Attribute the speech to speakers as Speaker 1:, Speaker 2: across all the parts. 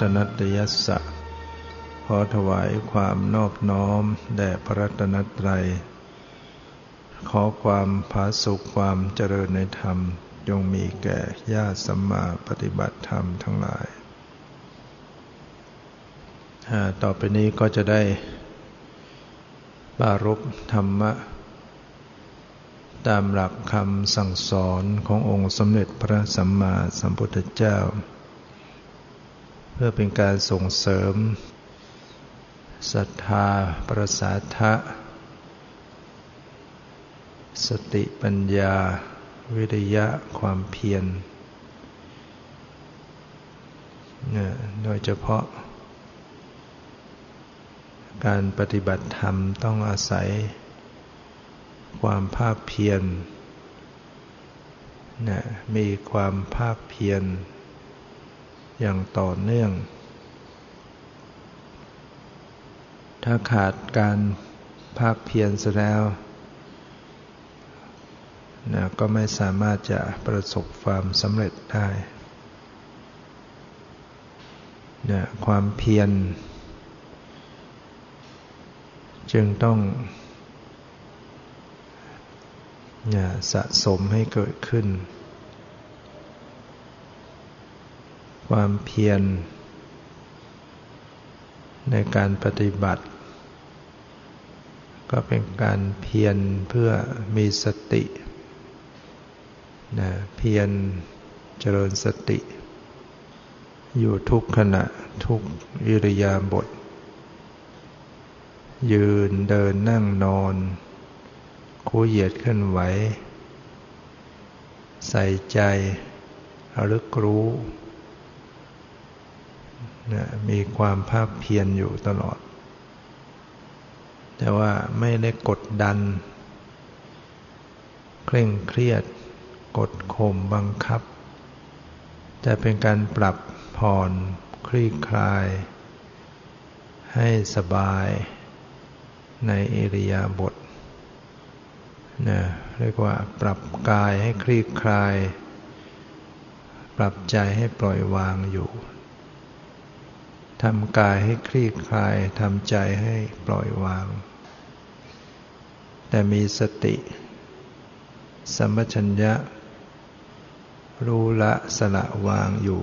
Speaker 1: ตนัตยัสสะ ขอถวายความนอบน้อม แด่พระรัตนตรัย ขอความผาสุขความเจริญในธรรมจงมีแก่ญาติสัมมาปฏิบัติธรรมทั้งหลาย ต่อไปนี้ก็จะได้บารบธรรมะ ตามหลักคำสั่งสอนขององค์สมเด็จพระสัมมาสัมพุทธเจ้า พื่อเป็นการส่งเสริมศรัทธาประสาทะ สติปัญญา วิริยะความเพียรโดยเฉพาะ การปฏิบัติธรรมต้องอาศัย ความภาคเพียรนะมีความภาคเพียร อย่างต่อเนื่อง ถ้าขาดการภาคเพียรเสียแล้วนะก็ไม่สามารถจะประสบความสำเร็จได้นะความเพียร จึงต้องสะสมให้เกิดขึ้น ความเพียร ในการปฏิบัติ ก็เป็นการเพียรเพื่อมีสตินะเพียรเจริญสติ อยู่ทุกขณะทุกอิริยาบถยืนเดินนั่งนอนคู่เหยียดขึ้นไหว ใส่ใจระลึกรู้ นะมีความภาคเพียรอยู่ตลอด แต่ว่าไม่ได้กดดัน เคร่งเครียด กดข่มบังคับ แต่เป็นการปรับผ่อนคลี่คลาย ให้สบายในอิริยาบถนะเรียกว่าปรับกายให้คลี่คลาย ปรับใจให้ปล่อยวางอยู่ ทำกายให้คลี่คลายทำใจให้ปล่อยวาง แต่มีสติ สัมปชัญญะ รู้ละสละวางอยู่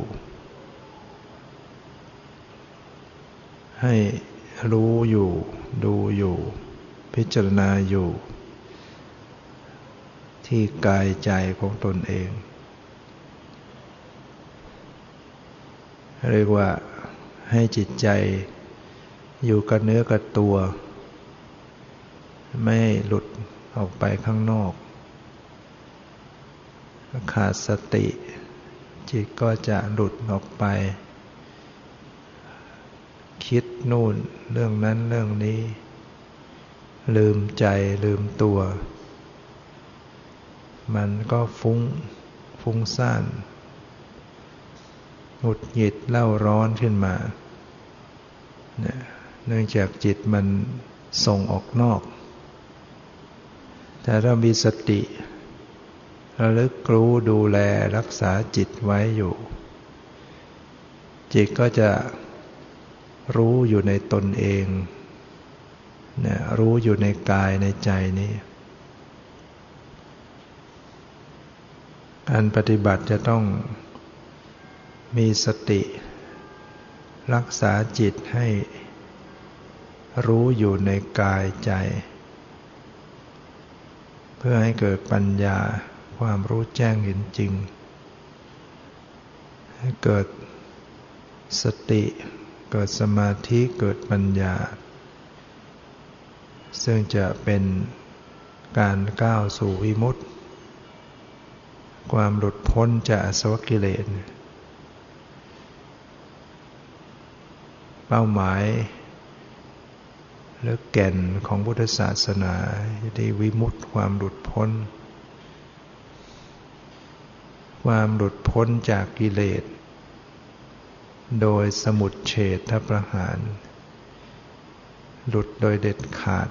Speaker 1: ให้รู้อยู่ ดูอยู่ พิจารณาอยู่ ที่กายใจของตนเอง เรียกว่า ให้จิตใจอยู่กับเนื้อกับตัว ไม่หลุดออกไปข้างนอก ขาดสติ จิตก็จะหลุดออกไป คิดนู่นเรื่องนั้นเรื่องนี้ ลืมใจลืมตัว มันก็ฟุ้ง ฟุ้งซ่าน หงุดหงิดเล่าร้อนขึ้นมา เนื่องจากจิตมันส่งออกนอก แต่เรามีสติระลึกรู้ดูแลรักษาจิตไว้อยู่ จิตก็จะรู้อยู่ในตนเองเนี่ยรู้อยู่ในกายในใจนี้ การปฏิบัติจะต้อง มีสติ รักษาจิตให้รู้อยู่ในกายใจ เพื่อให้เกิดปัญญาความรู้แจ้งเห็นจริง ให้เกิดสติ เกิดสมาธิเกิดปัญญา ซึ่งจะเป็นการก้าวสู่วิมุตติ ความหลุดพ้นจากสวกิเลส เป้าหมายหรือแก่นของพุทธศาสนาได้วิมุตติความหลุดพ้น ความหลุดพ้นจากกิเลส โดยสมุดเฉดทประหาร หลุดโดยเด็ดขาด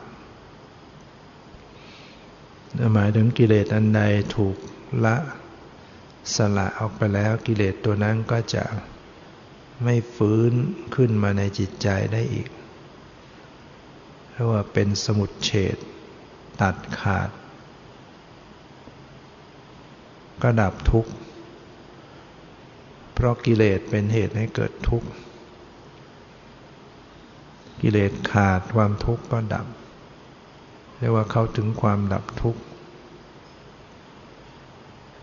Speaker 1: หมายถึงกิเลสอันใดถูกละสละออกไปแล้วกิเลสตัวนั้นก็จะ ไม่ฟื้นขึ้นมาในจิตใจได้อีกเรียกว่าเป็นสมุดเฉดตัดขาดก็ดับทุกข์ เพราะกิเลสเป็นเหตุให้เกิดทุกข์ กิเลสขาดความทุกข์ก็ดับ เรียกว่าเข้าถึงความดับทุกข์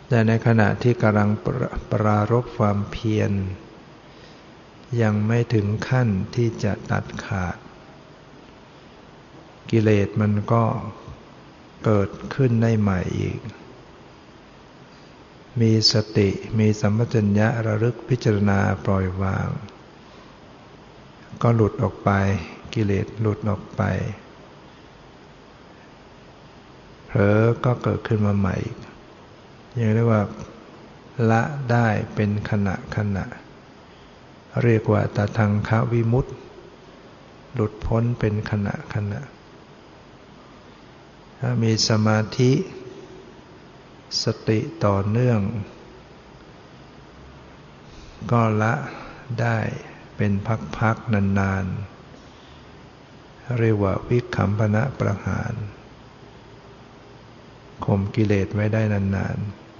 Speaker 1: แต่ในขณะที่กำลังปรารบความเพียร ยังไม่ถึงขั้นที่จะตัดขาด กิเลสมันก็เกิดขึ้นได้ใหม่อีก มีสติมีสัมปชัญญะระลึกพิจารณาปล่อยวาง ก็หลุดออกไป กิเลสหลุดออกไปเผลอก็เกิดขึ้นมาใหม่ยังเรียกว่าละได้เป็นขณะขณะ เรียกว่าตาทางควิมุตติหลุดพ้นเป็นขณะขณะ ถ้ามีสมาธิ สติต่อเนื่อง ก็ละได้เป็นพักๆนานๆ เรียกว่าวิคัมพนะประหารข่มกิเลสไว้ได้นานๆ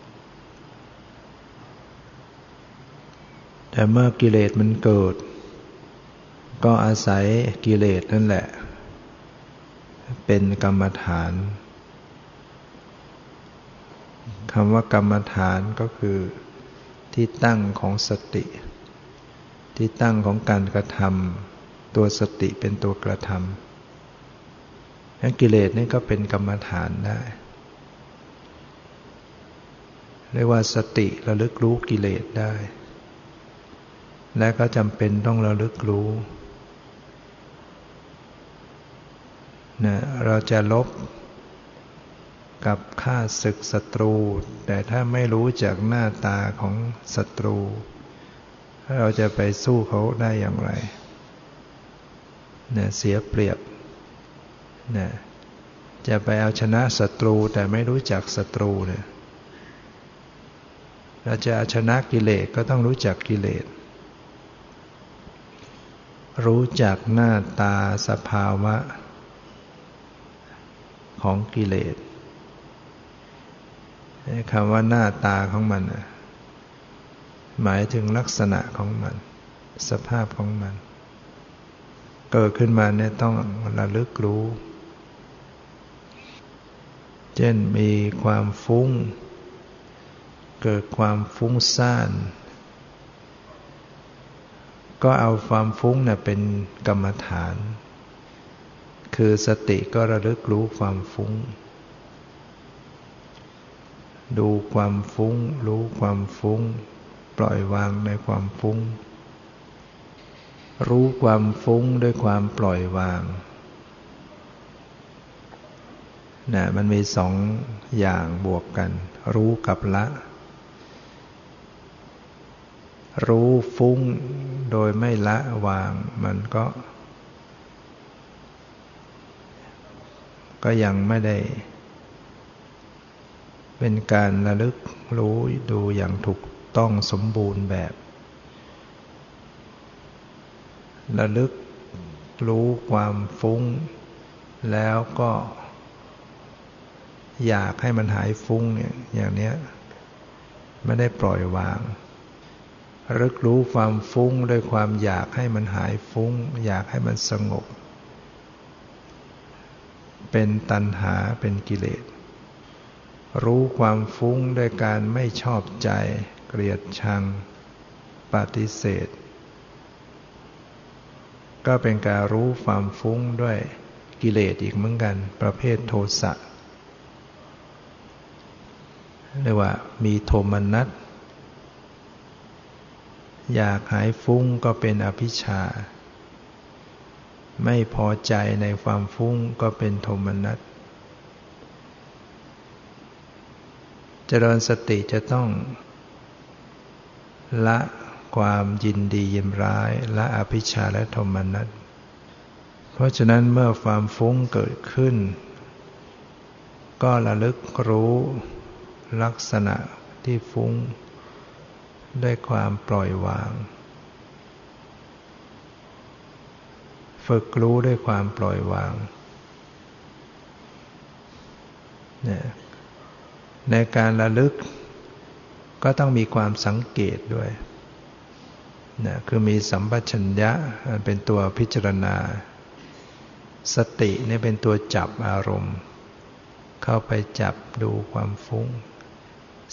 Speaker 1: แต่เมื่อกิเลสมันเกิด ก็อาศัยกิเลสนั่นแหละ เป็นกรรมฐานคำว่ากรรมฐานก็คือที่ตั้งของสติ ที่ตั้งของการกระทำตัวสติเป็นตัวกระทำนั้นกิเลสนี่ก็เป็นกรรมฐานได้ เรียกว่าสติระลึกรู้กิเลสได้ และก็จำเป็นต้องระลึกรู้นะเราจะลบกับข้าศึกศัตรู แต่ถ้าไม่รู้จากหน้าตาของศัตรู เราจะไปสู้เขาได้อย่างไรเนี่ยเสียเปรียบนี่ยจะไปเอาชนะศัตรูแต่ไม่รู้จักศัตรูเนี่ยเราจะเอาชนะกิเลสก็ต้องรู้จักกิเลส รู้จักหน้าตาสภาวะ ของกิเลสคำว่าหน้าตาของมัน หมายถึงลักษณะของมัน สภาพของมัน เกิดขึ้นมาเนี่ยต้องระลึกรู้ เช่นมีความฟุ้ง เกิดความฟุ้งซ่าน ก็เอาความฟุ้งเนี่ยเป็นกรรมฐาน คือสติก็ระลึกรู้ความฟุ้ง ดูความฟุ้ง รู้ความฟุ้ง ปล่อยวางในความฟุ้ง รู้ความฟุ้งด้วยความปล่อยวางนะมันมีสองอย่างบวกกัน รู้กับละ รู้ฟุ้ง โดยไม่ละวางมันก็ ก็ยังไม่ได้ เป็นการระลึกรู้ดูอย่างถูกต้องสมบูรณ์แบบ ระลึกรู้ความฟุ้ง แล้วก็อยากให้มันหายฟุ้งเนี่ยอย่างเนี้ย ไม่ได้ปล่อยวาง รึกรู้ความฟุ้งด้วยความอยากให้มันหายฟุ้ง อยากให้มันสงบ เป็นตัณหาเป็นกิเลส รู้ความฟุ้งด้วยการไม่ชอบใจ เกลียดชัง ปฏิเสธ ก็เป็นการรู้ความฟุ้งด้วยกิเลสอีกเหมือนกัน ประเภทโทสะเรียกว่ามีโทมนัส อยากหายฟุ้งก็เป็นอภิชา ไม่พอใจในความฟุ้งก็เป็นโทมนัส เจริญสติจะต้อง ละความยินดียินร้ายละอภิชาและโทมนัส เพราะฉะนั้นเมื่อความฟุ้งเกิดขึ้น ก็ระลึกรู้ลักษณะที่ฟุ้ง ด้วยความปล่อยวาง ฝึกรู้ด้วยความปล่อยวางเนี่ยในการระลึกก็ต้องมีความสังเกตด้วยนะคือมีสัมปชัญญะเป็นตัวพิจารณา สตินี่เป็นตัวจับอารมณ์ เข้าไปจับดูความฟุ้ง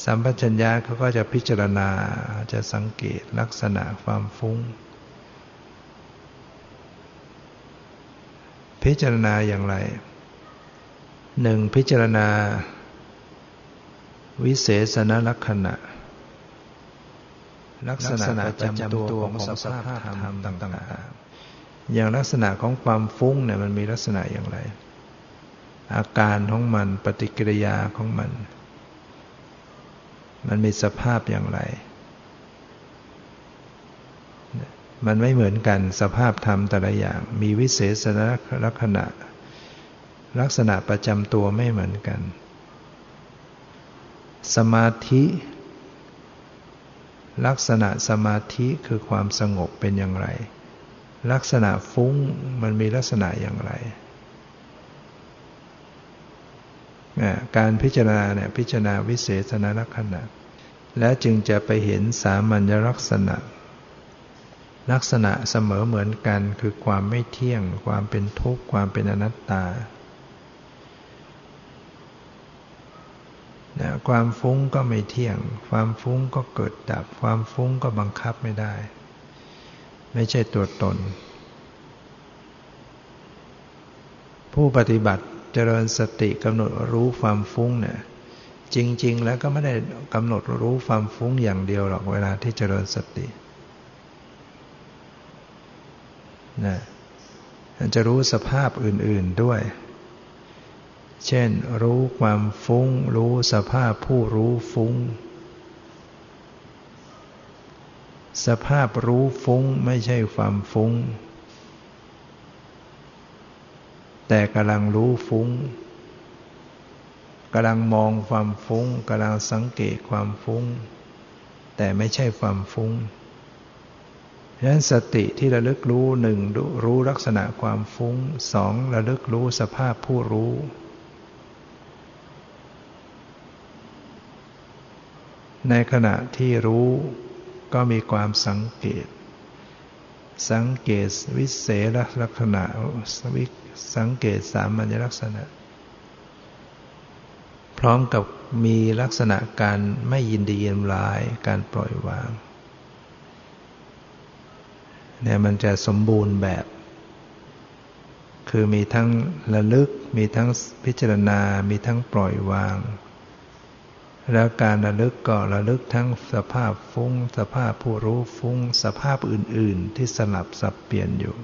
Speaker 1: สัมปชัญญะเขาก็จะพิจารณาจะสังเกตลักษณะความฟุ้ง พิจารณาอย่างไรหนึ่งพิจารณา วิเศษณลักษณะ ลักษณะประจำตัวของสภาพธรรมต่างๆอย่างลักษณะของความฟุ้งเนี่ยมันมีลักษณะอย่างไร อาการของมันปฏิกิริยาของมัน มันมีสภาพอย่างไร มันไม่เหมือนกันสภาพธรรมแต่ละอย่าง มีวิเศษลักษณะ ลักษณะประจำตัวไม่เหมือนกัน สมาธิ ลักษณะสมาธิคือความสงบเป็นอย่างไร ลักษณะฟุ้งมันมีลักษณะอย่างไร การพิจารณาเนี่ยพิจารณาวิเศษณลักษณะ และจึงจะไปเห็นสามัญลักษณะ ลักษณะเสมอเหมือนกันคือความไม่เที่ยง ความเป็นทุกข์ความเป็นอนัตตานะความฟุ้งก็ไม่เที่ยง ความฟุ้งก็เกิดดับ ความฟุ้งก็บังคับไม่ได้ ไม่ใช่ตัวตน ผู้ปฏิบัติ เจริญสติกำหนดรู้ความฟุ้งเนี่ยจริง ๆ แล้วก็ไม่ได้กำหนดรู้ความฟุ้งอย่างเดียวหรอกเวลาที่เจริญสตินะจะรู้สภาพอื่น ๆด้วย เช่น รู้ความฟุ้ง รู้สภาพผู้รู้ฟุ้ง สภาพรู้ฟุ้งไม่ใช่ความฟุ้ง แต่กำลังรู้ฟุ้งกำลังมองความฟุ้งกำลังสังเกตความฟุ้ง แต่ไม่ใช่ความฟุ้งฉะนั้นสติที่ระลึกรู้หนึ่งรู้ลักษณะความฟุ้งสองระลึกรู้สภาพผู้รู้ ในขณะที่รู้ก็มีความสังเกต สังเกตวิเศษลักษณะวิสังเกตสามัญลักษณะ พร้อมกับมีลักษณะการไม่ยินดียินร้าย การปล่อยวางเนี่ยมันจะสมบูรณ์แบบ คือมีทั้งระลึก มีทั้งพิจารณา มีทั้งปล่อยวาง แล้วการระลึกก็ระลึกทั้งสภาพฟุ้ง สภาพผู้รู้ฟุ้ง สภาพอื่น ๆ ที่สลับสับเปลี่ยนอยู่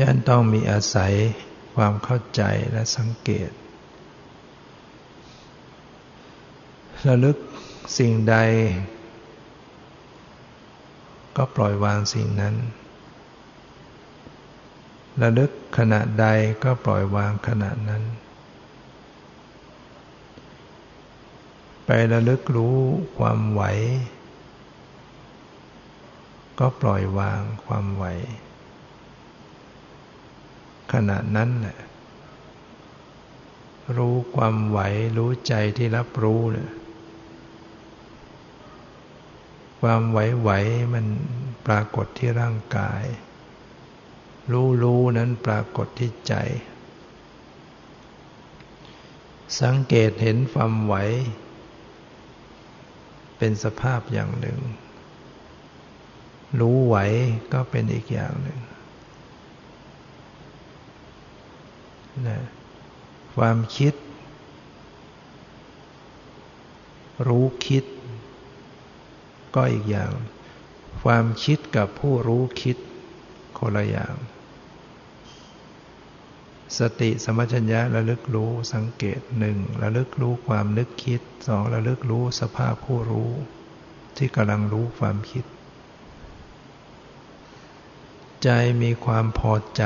Speaker 1: ยันต้องมีอาศัยความเข้าใจและสังเกต ระลึกสิ่งใด ก็ปล่อยวางสิ่งนั้น ระลึกขณะใดก็ปล่อยวางขณะนั้น ไประลึกรู้ความไหว ก็ปล่อยวางความไหว ขณะนั้นแหละรู้ความไหวรู้ใจที่รับรู้เนี่ยความไหวๆมันปรากฏที่ร่างกาย รู้รู้นั้นปรากฏที่ใจ สังเกตเห็นความไหว เป็นสภาพอย่างหนึ่ง รู้ไหวก็เป็นอีกอย่างหนึ่งนะความคิด รู้คิด ก็อีกอย่าง ความคิดกับผู้รู้คิดคนละอย่าง สติสมัชัญญะระลึกรู้สังเกตหนึ่งระลึกรู้ความนึกคิดสองระลึกรู้สภาพผู้รู้ ที่กำลังรู้ความคิด ใจมีความพอใจ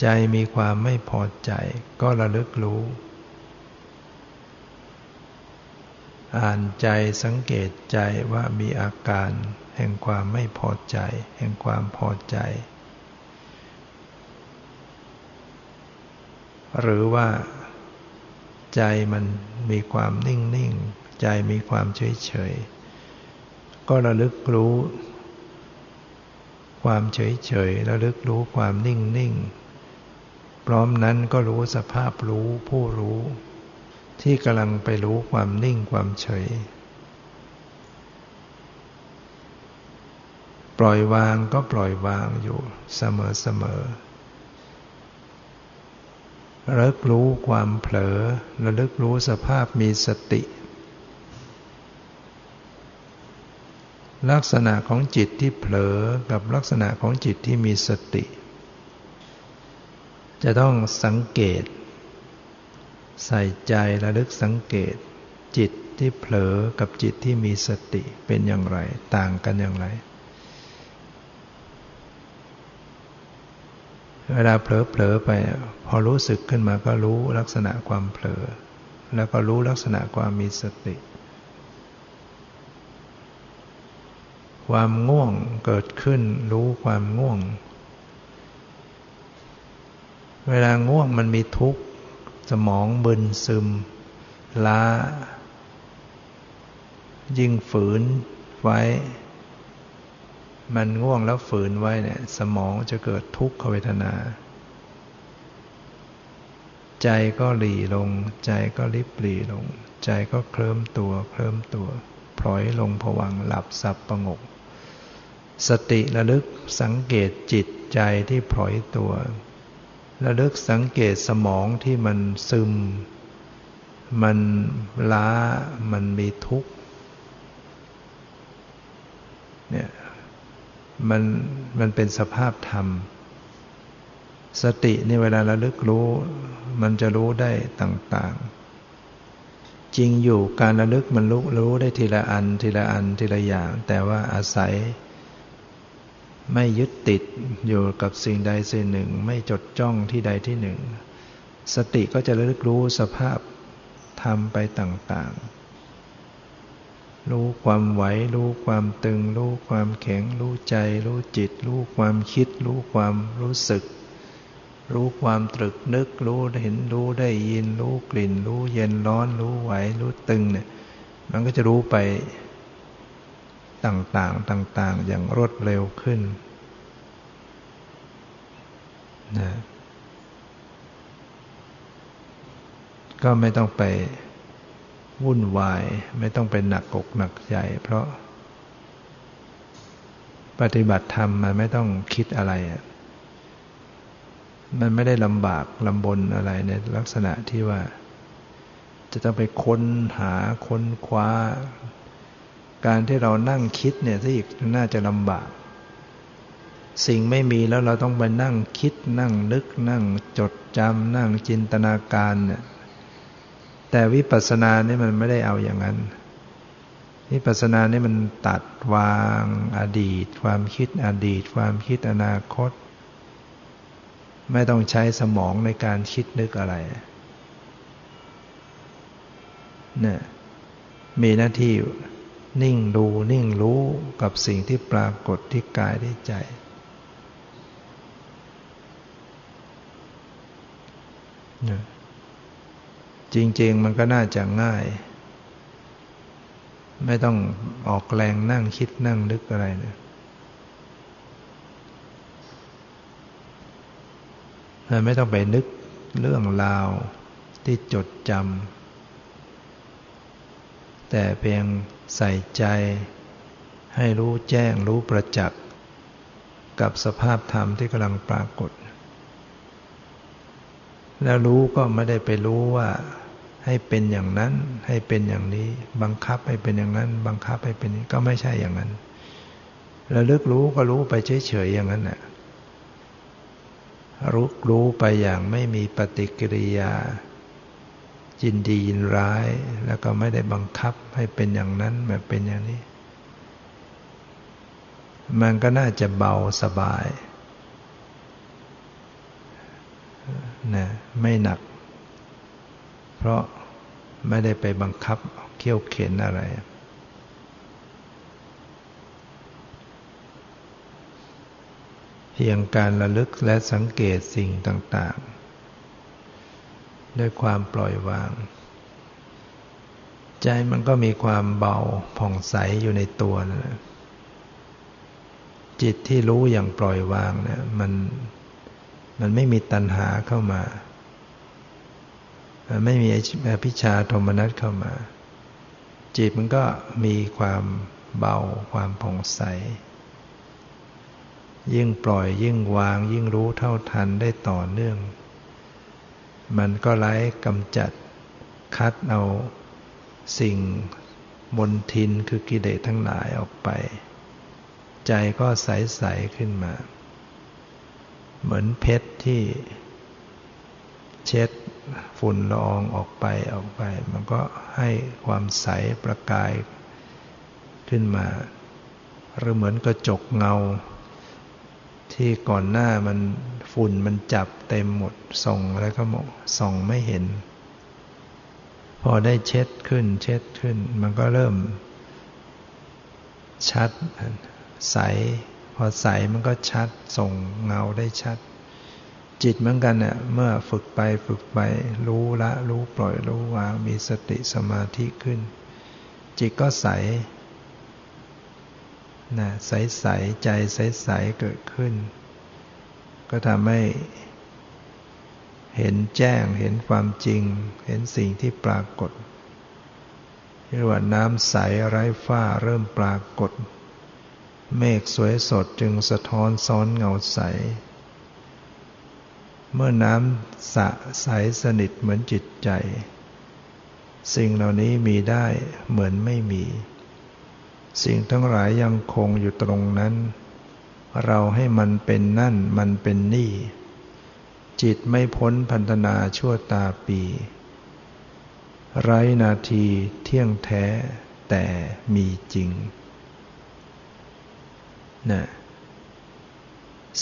Speaker 1: ใจมีความไม่พอใจ ก็ระลึกรู้ออ่านใจสังเกตใจว่ามีอาการ แห่งความไม่พอใจ แห่งความพอใจ หรือว่าใจมันมีความนิ่งนิ่งใจมีความเฉยเฉยก็ระลึกรู้ ความเฉยเฉยระลึกรู้ความนิ่งนิ่งพร้อมนั้นก็รู้สภาพรู้ผู้รู้ ที่กำลังไปรู้ความนิ่งความเฉย ปล่อยวางก็ปล่อยวางอยู่เสมอเสมอ ระลึกรู้ความเผลอ ระลึกรู้สภาพมีสติ ลักษณะของจิตที่เผลอกับลักษณะของจิตที่มีสติ จะต้องสังเกต ใส่ใจระลึกสังเกต จิตที่เผลอกับจิตที่มีสติเป็นอย่างไร ต่างกันอย่างไร เวลาเผลอๆไป พอรู้สึกขึ้นมาก็รู้ลักษณะความเผลอ แล้วก็รู้ลักษณะความมีสติ ความง่วงเกิดขึ้นรู้ความง่วง เวลาง่วงมันมีทุกข์ สมองบึนซึม ล้า ยิ่งฝืนไว้ มันง่วงแล้วฝืนไว้เนี่ย สมองจะเกิดทุกขเวทนา ใจก็หลีลง ใจก็ลิบหลีลง ใจก็เคลิ้มตัว เคลิ้มตัวพลอยลงผวังหลับสับประงก สติระลึกสังเกตจิตใจที่พลอยตัว ระลึกสังเกตสมองที่มันซึม มันล้ามันมีทุกข์เนี่ย มันมันเป็นสภาพธรรม สตินี่เวลาระลึกรู้ มันจะรู้ได้ต่างๆ จริงอยู่การระลึกมันรู้รู้ได้ทีละอันทีละอันทีละอย่าง แต่ว่าอาศัย ไม่ยึดติดอยู่กับสิ่งใดสิ่งหนึ่ง ไม่จดจ้องที่ใดที่หนึ่ง สติก็จะระลึกรู้สภาพธรรมไปต่างๆ รู้ความไหว รู้ความตึง รู้ความแข็ง รู้ใจ รู้จิต รู้ความคิด รู้ความรู้สึก รู้ความตรึกนึก รู้เห็นรู้ได้ยิน รู้กลิ่น รู้เย็นร้อน รู้ไหว รู้ตึงเนี่ยมันก็จะรู้ไปต่างๆต่าง ๆ อย่างรวดเร็วขึ้นนะก็ไม่ต้องไป วุ่นวายไม่ต้องเป็นหนักอกหนักใจ เพราะ ปฏิบัติธรรมมันไม่ต้องคิดอะไร มันไม่ได้ลำบากลำบนอะไรในลักษณะที่ว่า จะต้องไปค้นหาค้นคว้า การที่เรานั่งคิดเนี่ยที่อีกน่าจะลำบาก สิ่งไม่มีแล้วเราต้องไปนั่งคิดนั่งนึก นั่งจดจำนั่งจินตนาการเนี่ย แต่วิปัสสนานี่มันไม่ได้เอาอย่างนั้น วิปัสสนานี่มันตัดวางอดีต ความคิดอดีต ความคิดอนาคต ไม่ต้องใช้สมองในการคิดนึกอะไรเนี่ยมีหน้าที่นิ่งดูนิ่งรู้กับสิ่งที่ปรากฏที่กายที่ใจ เนี่ย จริง ๆ มันก็น่าจะง่าย ไม่ต้องออกแรงนั่งคิดนั่งนึกอะไรเนี่ยไม่ต้องไปนึกเรื่องราวที่จดจำแต่เพียงใส่ใจให้รู้แจ้งรู้ประจักษ์ กับสภาพธรรมที่กำลังปรากฏ แล้วรู้ก็ไม่ได้ไปรู้ว่า ให้เป็นอย่างนั้น ให้เป็นอย่างนี้ บังคับให้เป็นอย่างนั้น บังคับให้เป็นนี้ก็ไม่ใช่อย่างนั้นระลึกรู้ก็รู้ไปเฉยๆอย่างนั้นน่ะรู้รู้ไปอย่างไม่มีปฏิกิริยายินดียินร้าย แล้วก็ไม่ได้บังคับให้เป็นอย่างนั้นแบบเป็นอย่างนี้ มันก็น่าจะเบาสบายนะไม่หนัก เพราะไม่ได้ไปบังคับเขี่ยวเข็นอะไร เพียงการระลึกและสังเกตสิ่งต่างๆ ด้วยความปล่อยวาง ใจมันก็มีความเบาผ่องใสอยู่ในตัวนะจิตที่รู้อย่างปล่อยวางเนี่ยมันมันไม่มีตัณหาเข้ามา ไม่มีอภิชาโทมนัสเข้ามา จิตมันก็มีความเบาความผ่องใส ยิ่งปล่อยยิ่งวาง ยิ่งรู้เท่าทันได้ต่อเนื่อง มันก็ไล่กำจัดคัดเอาสิ่งมนทินคือกิเลสทั้งหลายออกไป ใจก็ใส ๆ ขึ้นมา เหมือนเพชรที่เช็ด ฝุ่นละอองออกไปออกไป มันก็ให้ความใสประกายขึ้นมา หรือเหมือนกระจกเงา ที่ก่อนหน้ามันฝุ่นมันจับเต็มหมดส่องแล้วก็มองส่องไม่เห็น พอได้เช็ดขึ้น เช็ดขึ้น มันก็เริ่ม ชัด ใส พอใสมันก็ชัด ส่งเงาได้ชัด จิตเหมือนกันเนี่ยเมื่อฝึกไปฝึกไป รู้ละ รู้ปล่อยรู้วางมีสติสมาธิขึ้น จิตก็ใสนะใสใสใจใสใสเกิดขึ้น ก็ทำให้ เห็นแจ้งเห็นความจริง เห็นสิ่งที่ปรากฏเรียกว่าน้ำใสไร้ฝ้าเริ่มปรากฏ เมฆสวยสดจึงสะท้อนซ้อนเงาใส เมื่อน้ำสะใสสนิทเหมือนจิตใจ สิ่งเหล่านี้มีได้เหมือนไม่มี สิ่งทั้งหลายยังคงอยู่ตรงนั้น เราให้มันเป็นนั่นมันเป็นนี่ จิตไม่พ้นพันธนาชั่วตาปี ไรนาทีเที่ยงแท้แต่มีจริงนะ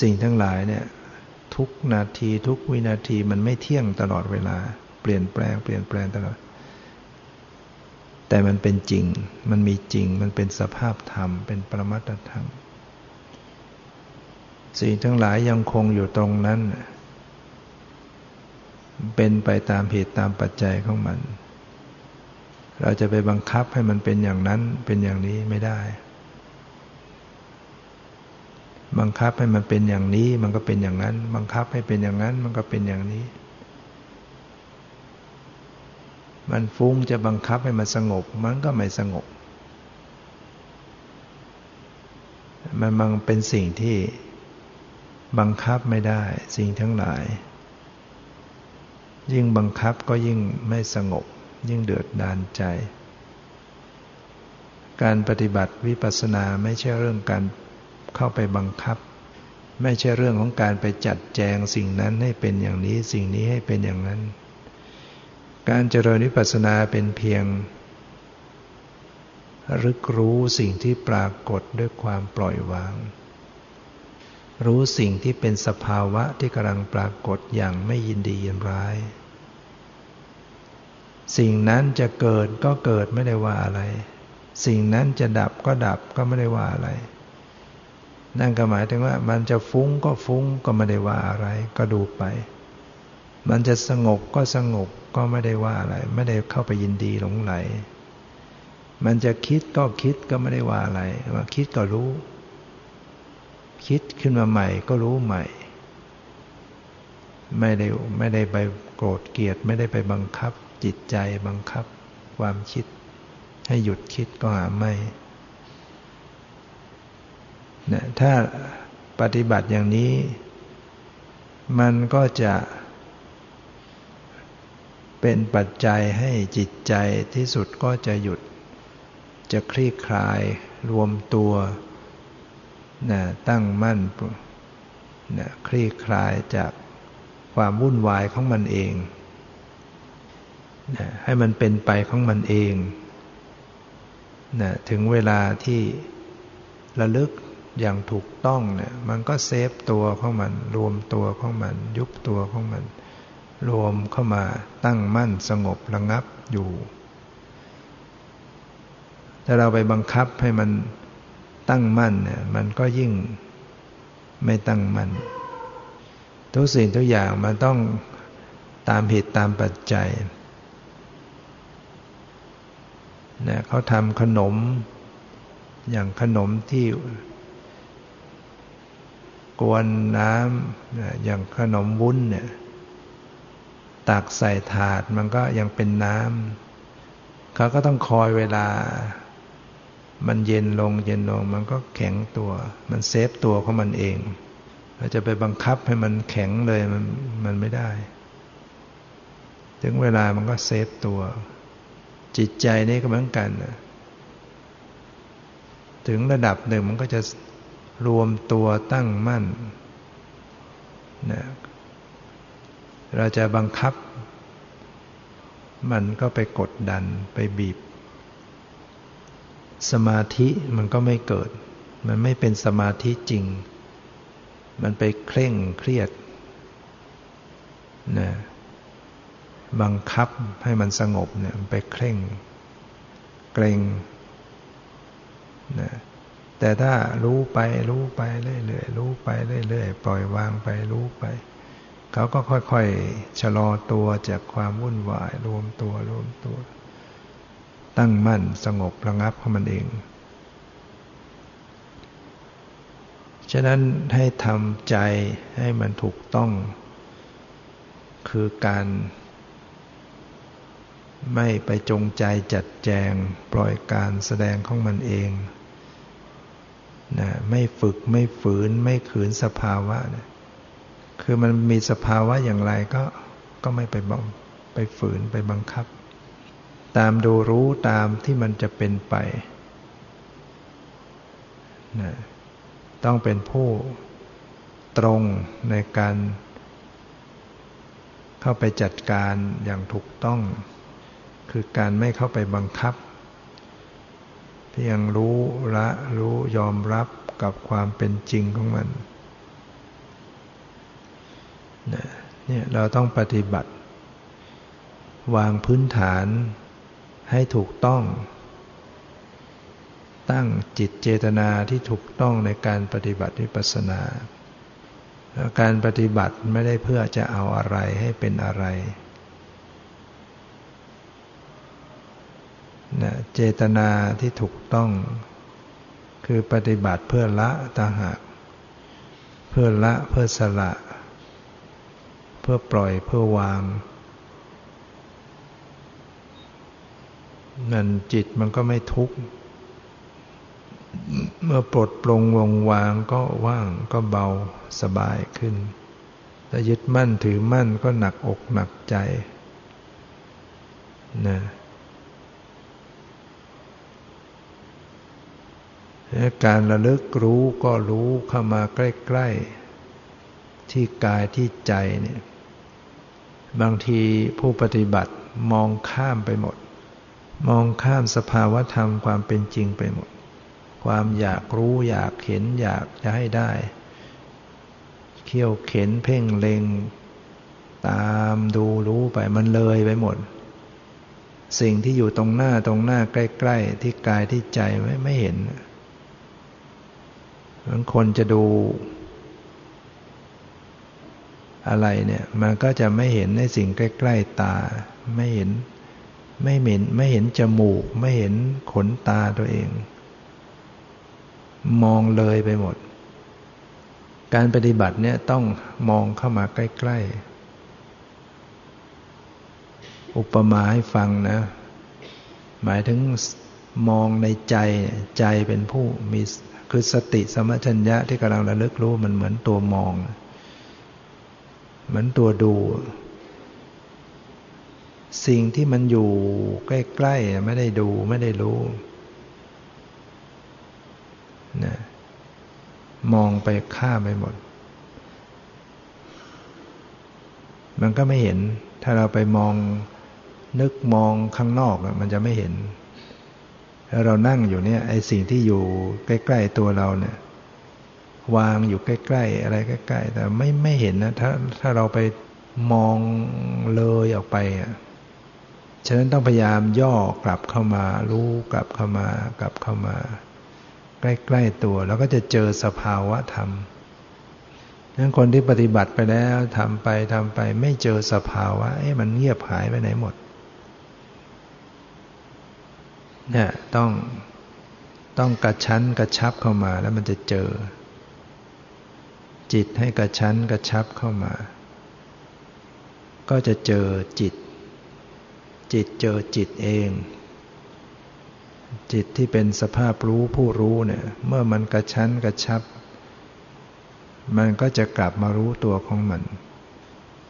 Speaker 1: สิ่งทั้งหลายเนี่ย ทุกนาทีทุกวินาทีมันไม่เที่ยงตลอดเวลา เปลี่ยนแปลง เปลี่ยนแปลงตลอด แต่มันเป็นจริง มันมีจริง มันเป็นสภาพธรรม เป็นปรมัตธรรม สิ่งทั้งหลายยังคงอยู่ตรงนั้น เป็นไปตามเหตุตามปัจจัยของมัน เราจะไปบังคับให้มันเป็นอย่างนั้นเป็นอย่างนี้ไม่ได้ บังคับให้มันเป็นอย่างนี้ มันก็เป็นอย่างนั้น บังคับให้เป็นอย่างนั้น มันก็เป็นอย่างนี้ มันฟุ้งจะบังคับให้มันสงบ มันก็ไม่สงบ มันมันเป็นสิ่งที่บังคับไม่ได้สิ่งทั้งหลาย ยิ่งบังคับก็ยิ่งไม่สงบ ยิ่งเดือดดานใจ การปฏิบัติวิปัสสนาไม่ใช่เรื่องการ เข้าไปบังคับ ไม่ใช่เรื่องของการไปจัดแจงสิ่งนั้นให้เป็นอย่างนี้สิ่งนี้ให้เป็นอย่างนั้น การเจริญวิปัสสนาเป็นเพียงรึกรู้สิ่งที่ปรากฏด้วยความปล่อยวาง รู้สิ่งที่เป็นสภาวะที่กำลังปรากฏอย่างไม่ยินดียินร้าย สิ่งนั้นจะเกิดก็เกิดไม่ได้ว่าอะไร สิ่งนั้นจะดับก็ดับก็ไม่ได้ว่าอะไร นั่นก็หมายถึงว่า มันจะฟุ้งก็ฟุ้งก็ไม่ได้ว่าอะไร ก็ดูไป มันจะสงบก็สงบก็ไม่ได้ว่าอะไร ไม่ได้เข้าไปยินดีหลงไหล มันจะคิดก็คิดก็ไม่ได้ว่าอะไร ว่าคิดก็รู้ คิดขึ้นมาใหม่ก็รู้ใหม่ ไม่ได้ไม่ได้ไปโกรธเกลียดไม่ได้ไปบังคับ จิตใจบังคับ ความคิด ให้หยุดคิดก็หาไม่ นะถ้าปฏิบัติอย่างนี้ มันก็จะเป็นปัจจัยให้จิตใจที่สุดก็จะหยุด จะคลี่คลายรวมตัวนะตั้งมั่นนะคลี่คลายจากความวุ่นวายของมันเองนะให้มันเป็นไปของมันเองนะถึงเวลาที่ระลึก อย่างถูกต้องเนี่ยมันก็เซฟตัวของมัน รวมตัวของมัน ยุบตัวของมัน รวมเข้ามาตั้งมั่นสงบระงับอยู่ ถ้าเราไปบังคับให้มันตั้งมั่นเนี่ยมันก็ยิ่งไม่ตั้งมั่นทุกสิ่งทุกอย่างมันต้องตามเหตุตามปัจจัยนะเขาทำขนมอย่างขนมที่ กวนน้ำอย่างขนมวุ้นเนี่ยตักใส่ถาดมันก็ยังเป็นน้ำเขาก็ต้องคอยเวลา มันเย็นลงเย็นลง มันก็แข็งตัว มันเซฟตัวของมันเองเราจะไปบังคับให้มันแข็งเลยมันมันไม่ได้ ถึงเวลามันก็เซฟตัว จิตใจนี่ก็เหมือนกัน ถึงระดับหนึ่งมันก็จะ รวมตัวตั้งมั่นนะเราจะบังคับ มันก็ไปกดดันไปบีบ สมาธิมันก็ไม่เกิด มันไม่เป็นสมาธิจริง มันไปเคร่งเครียดนะบังคับให้มันสงบเนี่ยไปเคร่ง เกรงนะ แต่ถ้ารู้ไปรู้ไปเรื่อยๆรู้ไปเรื่อยๆปล่อยวางไปรู้ไป เขาก็ค่อยๆชะลอตัวจากความวุ่นวาย รวมตัวรวมตัว ตั้งมั่นสงบระงับของมันเอง ฉะนั้นให้ทำใจให้มันถูกต้อง คือการไม่ไปจงใจจัดแจงปล่อยการแสดงของมันเอง นะไม่ฝึกไม่ฝืน ไม่ขืนสภาวะนะคือมันมีสภาวะอย่างไรก็ก็ไม่ไปบังไปฝืนไปบังคับ ตามดูรู้ตามที่มันจะเป็นไปนะต้องเป็นผู้ตรงในการเข้าไปจัดการอย่างถูกต้อง คือการไม่เข้าไปบังคับ เพียงรู้ละรู้ยอมรับกับความเป็นจริงของมันเนี่ยเราต้องปฏิบัติ วางพื้นฐานให้ถูกต้อง ตั้งจิตเจตนาที่ถูกต้องในการปฏิบัติวิปัสสนา การปฏิบัติไม่ได้เพื่อจะเอาอะไรให้เป็นอะไรนะ เจตนาที่ถูกต้อง คือปฏิบัติเพื่อละตาหาก เพื่อละเพื่อสละ เพื่อปล่อยเพื่อวางนั่นจิตมันก็ไม่ทุกข์ เมื่อปลดปลงวงวางก็ว่างก็เบาสบายขึ้นถ้ายึดมั่นถือมั่นก็หนักอกหนักใจนะ การระลึกรู้ก็รู้เข้ามาใกล้ๆ ที่กายที่ใจเนี่ยบางทีผู้ปฏิบัติมองข้ามไปหมด มองข้ามสภาวธรรมความเป็นจริงไปหมด ความอยากรู้อยากเห็นอยากจะให้ได้ เขี่ยวเข็นเพ่งเล็ง ตามดูรู้ไปมันเลยไปหมด สิ่งที่อยู่ตรงหน้าตรงหน้าใกล้ ๆ ที่กายที่ใจไม่ไม่เห็น บางคนจะดูอะไรเนี่ยมันก็จะไม่เห็นในสิ่งใกล้ ๆตา ไม่เห็นไม่เห็นไม่เห็นจมูก ไม่เห็นขนตาตัวเอง มองเลยไปหมด การปฏิบัติเนี่ยต้องมองเข้ามาใกล้ ๆ อุปมาให้ฟังนะ หมายถึงมองในใจใจเป็นผู้มี คือสติสมัชัญญะที่กำลังระลึกรู้มันเหมือนตัวมอง เหมือนตัวดู สิ่งที่มันอยู่ใกล้ๆไม่ได้ดูไม่ได้รู้นะมองไปข้ามไปหมด มันก็ไม่เห็น ถ้าเราไปมองนึกมองข้างนอกมันจะไม่เห็น แล้วเรานั่งอยู่เนี่ยไอ้สิ่งที่อยู่ใกล้ ๆตัวเราเนี่ยวางอยู่ใกล้ ๆ อะไรใกล้ ๆ แต่ไม่ไม่เห็นนะถ้าถ้าเราไปมองเลยออกไปอะฉะนั้นต้องพยายามย่อกลับเข้ามา รู้กลับเข้ามากลับเข้ามา ใกล้ ๆ ตัว แล้วก็จะเจอสภาวะธรรมนั้นคนที่ปฏิบัติไปแล้วทำไปทำไป ไม่เจอสภาวะเอ๊ะมันเงียบหายไปไหนหมด เนี่ยต้องต้องกระชั้นกระชับเข้ามาแล้วมันจะเจอ จิตให้กระชั้นกระชับเข้ามา ก็จะเจอจิต จิตเจอจิตเอง จิตที่เป็นสภาพรู้ผู้รู้เนี่ยเมื่อมันกระชั้นกระชับ มันก็จะกลับมารู้ตัวของมัน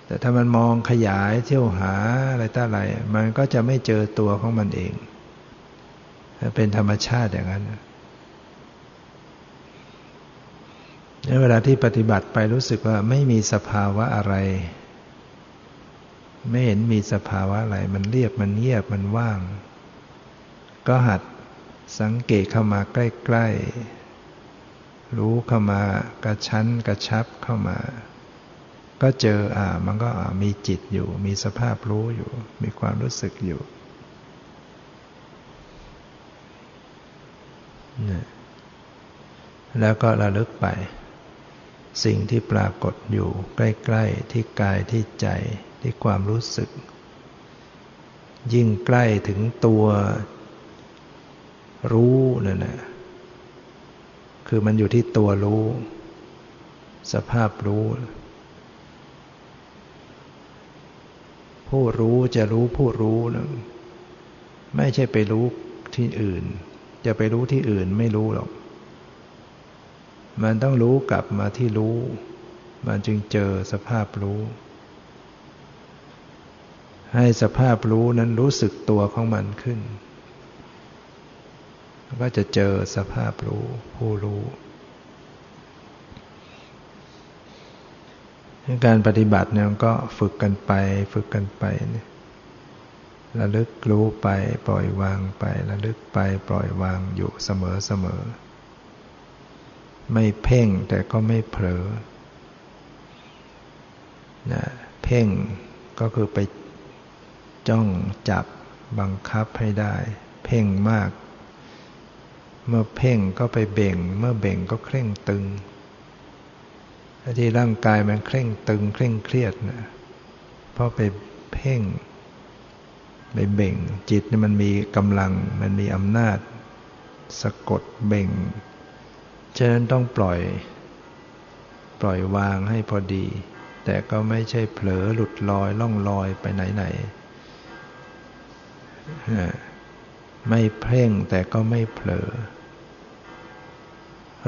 Speaker 1: แต่ถ้ามันมองขยายเที่ยวหาอะไรต่ออะไร มันก็จะไม่เจอตัวของมันเอง เป็นธรรมชาติอย่างนั้นแล้วเวลาที่ปฏิบัติไปรู้สึกว่าไม่มีสภาวะอะไร ไม่เห็นมีสภาวะอะไร มันเรียบมันเงียบมันว่าง ก็หัดสังเกตเข้ามาใกล้ ๆ รู้เข้ามากระชั้นกระชับเข้ามา ก็เจออ่า มันก็มีจิตอยู่ มีสภาพรู้อยู่ มีความรู้สึกอยู่ แล้วก็ระลึกไป สิ่งที่ปรากฏอยู่ใกล้ ๆ ที่กายที่ใจที่ความรู้สึก ยิ่งใกล้ถึงตัวรู้นั่นแหละคือมันอยู่ที่ตัวรู้ สภาพรู้ ผู้รู้จะรู้ผู้รู้นะไม่ใช่ไปรู้ที่อื่น จะไปรู้ที่อื่นไม่รู้หรอก มันต้องรู้กลับมาที่รู้ มันจึงเจอสภาพรู้ ให้สภาพรู้นั้นรู้สึกตัวของมันขึ้น ก็จะเจอสภาพรู้ ผู้รู้การปฏิบัติเนี่ยก็ฝึกกันไป ฝึกกันไปเนี่ย ระลึกรู้ไปปล่อยวางไประลึกไปปล่อยวางอยู่เสมอเสมอ ไม่เพ่งแต่ก็ไม่เผลอนะเพ่งก็คือไปจ้องจับบังคับให้ได้ เพ่งมาก เมื่อเพ่งก็ไปเบ่ง เมื่อเบ่งก็เคร่งตึงที่ร่างกายมันเคร่งตึงเคร่งเครียดนะเพราะไปเพ่ง ไปเบ่ง จิตนี่มันมีกำลังมันมีอำนาจ สะกดเบ่ง ฉะนั้นต้องปล่อย ปล่อยวางให้พอดี แต่ก็ไม่ใช่เผลอหลุดลอยล่องลอยไปไหนๆไม่เพ่งแต่ก็ไม่เผลอ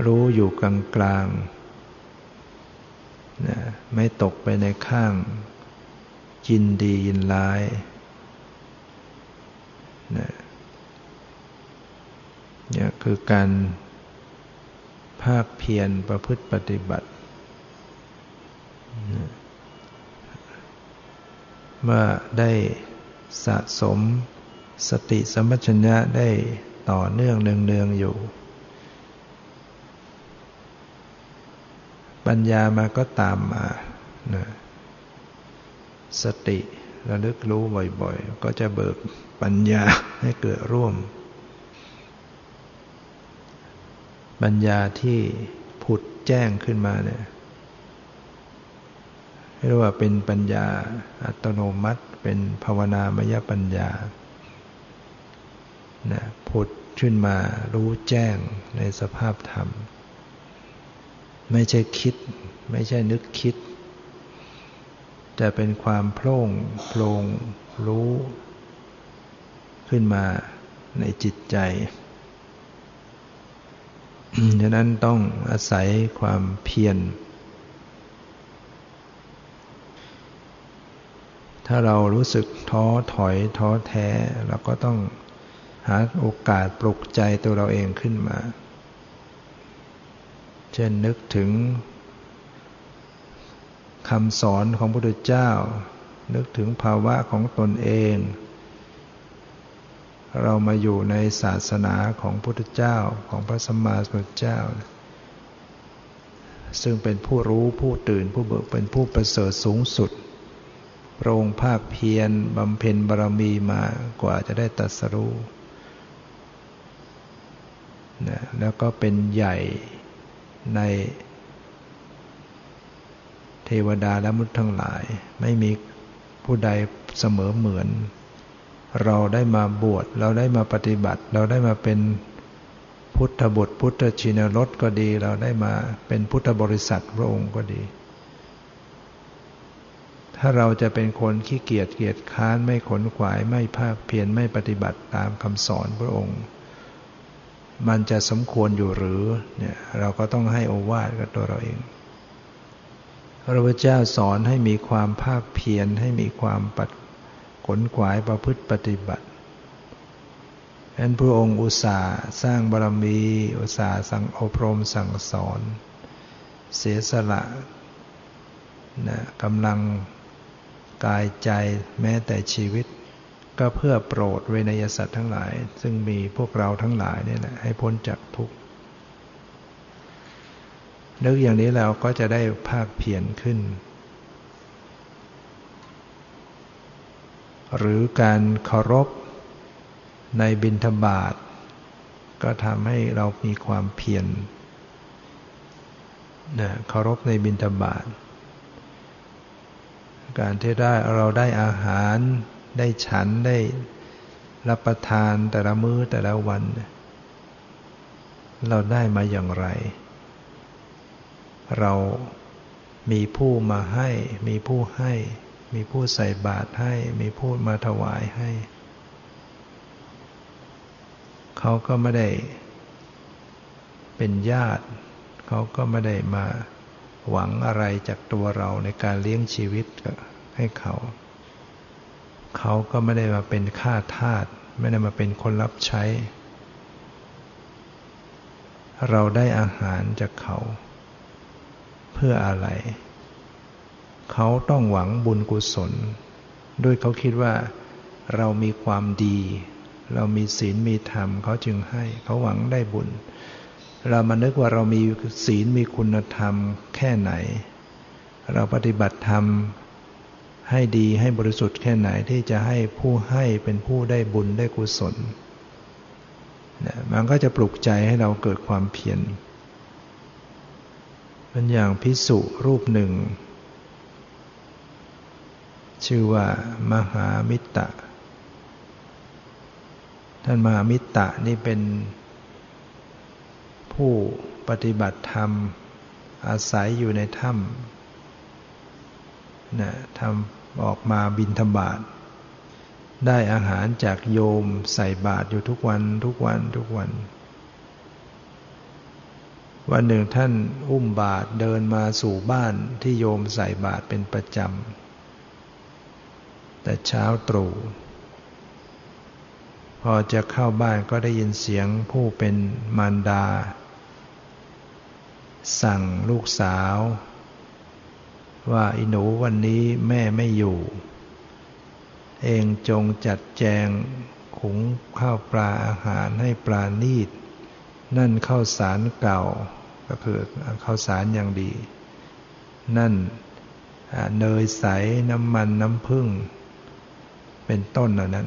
Speaker 1: รู้อยู่กลางกลางไม่ตกไปในข้างยินดียินร้าย นี่ยคือการภาคเพียรประพฤติปฏิบัติ เมื่อได้สะสมสติสมัชญะได้ต่อเนื่องเนืองๆอยู่ ปัญญามาก็ตามมานะสติ ระลึกรู้บ่อยๆ ก็จะเบิกปัญญาให้เกิดร่วม ปัญญาที่ผุดแจ้งขึ้นมาเนี่ยเรียกว่าเป็นปัญญาอัตโนมัติ เป็นภาวนามยปัญญานะผุดขึ้นมารู้แจ้งในสภาพธรรม ไม่ใช่คิด ไม่ใช่นึกคิด แต่เป็นความโพร่งโพลงรู้ ขึ้นมาในจิตใจฉะนั้นต้องอาศัยความเพียร ถ้าเรารู้สึกท้อถอยท้อแท้เราก็ต้องหาโอกาสปลุกใจตัวเราเองขึ้นมา เช่นนึกถึง คำสอนของพระพุทธเจ้า นึกถึงภาวะของตนเอง เรามาอยู่ในศาสนาของพระพุทธเจ้าของพระสัมมาสัมพุทธเจ้า ซึ่งเป็นผู้รู้ผู้ตื่นผู้เบิกเป็นผู้ประเสริฐสูงสุดพระองค์ภาคเพียรบำเพ็ญบารมีมากว่าจะได้ตัดสรู้นะแล้วก็เป็นใหญ่ใน เทวดาและมุตทั้งหลาย ไม่มีผู้ใดเสมอเหมือน เราได้มาบวชเราได้มาปฏิบัติ เราได้มาเป็นพุทธบุตร พุทธชินรสก็ดี เราได้มาเป็นพุทธบริษัทพระองค์ก็ดี ถ้าเราจะเป็นคนขี้เกียจเกียจค้านไม่ขนขวายไม่ภาคเพียรไม่ปฏิบัติตามคำสอนพระองค์ มันจะสมควรอยู่หรือเนี่ยเราก็ต้องให้โอวาทกับตัวเราเอง พระพุทธเจ้าสอนให้มีความภาคเพียรให้มีความปัดขนขวายประพฤติปฏิบัติฉะนั้นพระองค์อุตส่าห์สร้างบารมี อุตส่าห์สั่งอบรมสั่งสอน เสียสละนะกำลังกายใจแม้แต่ชีวิต ก็เพื่อโปรดเวนยสัตว์ทั้งหลาย ซึ่งมีพวกเราทั้งหลายนี่แหละให้พ้นจากทุกข์ นึกอย่างนี้แล้วก็จะได้ภาคเพียรขึ้น หรือการเคารพในบิณฑบาตก็ทำให้เรามีความเพียรนะเคารพในบิณฑบาตการที่ได้เราได้อาหารได้ฉันได้รับประทานแต่ละมื้อแต่ละวัน เราได้มาอย่างไร เรามีผู้มาให้ มีผู้ให้ มีผู้ใส่บาตรให้ มีผู้มาถวายให้ เขาก็ไม่ได้เป็นญาติ เขาก็ไม่ได้มาหวังอะไรจากตัวเราในการเลี้ยงชีวิตให้เขา เขาก็ไม่ได้มาเป็นข้าทาส ไม่ได้มาเป็นคนรับใช้ เราได้อาหารจากเขา เพื่ออะไร เขาต้องหวังบุญกุศล ด้วยเขาคิดว่าเรามีความดี เรามีศีลมีธรรมเขาจึงให้เขาหวังได้บุญ เรามานึกว่าเรามีศีลมีคุณธรรมแค่ไหน เราปฏิบัติธรรมให้ดีให้บริสุทธิ์แค่ไหนที่จะให้ผู้ให้เป็นผู้ได้บุญได้กุศลมันก็จะปลุกใจให้เราเกิดความเพียร เป็นอย่างพิสุรูปหนึ่ง ชื่อว่ามหามิตรท่านมหามิตรนี่เป็น ผู้ปฏิบัติธรรม อาศัยอยู่ในถ้ำนะทำออกมาบินธบาตได้อาหารจากโยมใส่บาตรอยู่ทุกวันทุกวันทุกวัน วันหนึ่งท่านอุ้มบาตรเดินมาสู่บ้านที่โยมใส่บาตรเป็นประจำ แต่เช้าตรู่พอจะเข้าบ้านก็ได้ยินเสียงผู้เป็นมารดา สั่งลูกสาว ว่าอิหนูวันนี้แม่ไม่อยู่ เองจงจัดแจงขุงข้าวปลาอาหารให้ปลานีด นั่นข้าวสารเก่าก็คือข้าวสารอย่างดี นั่นเนยใสน้ำมันน้ำผึ้งเป็นต้นเหล่านั้น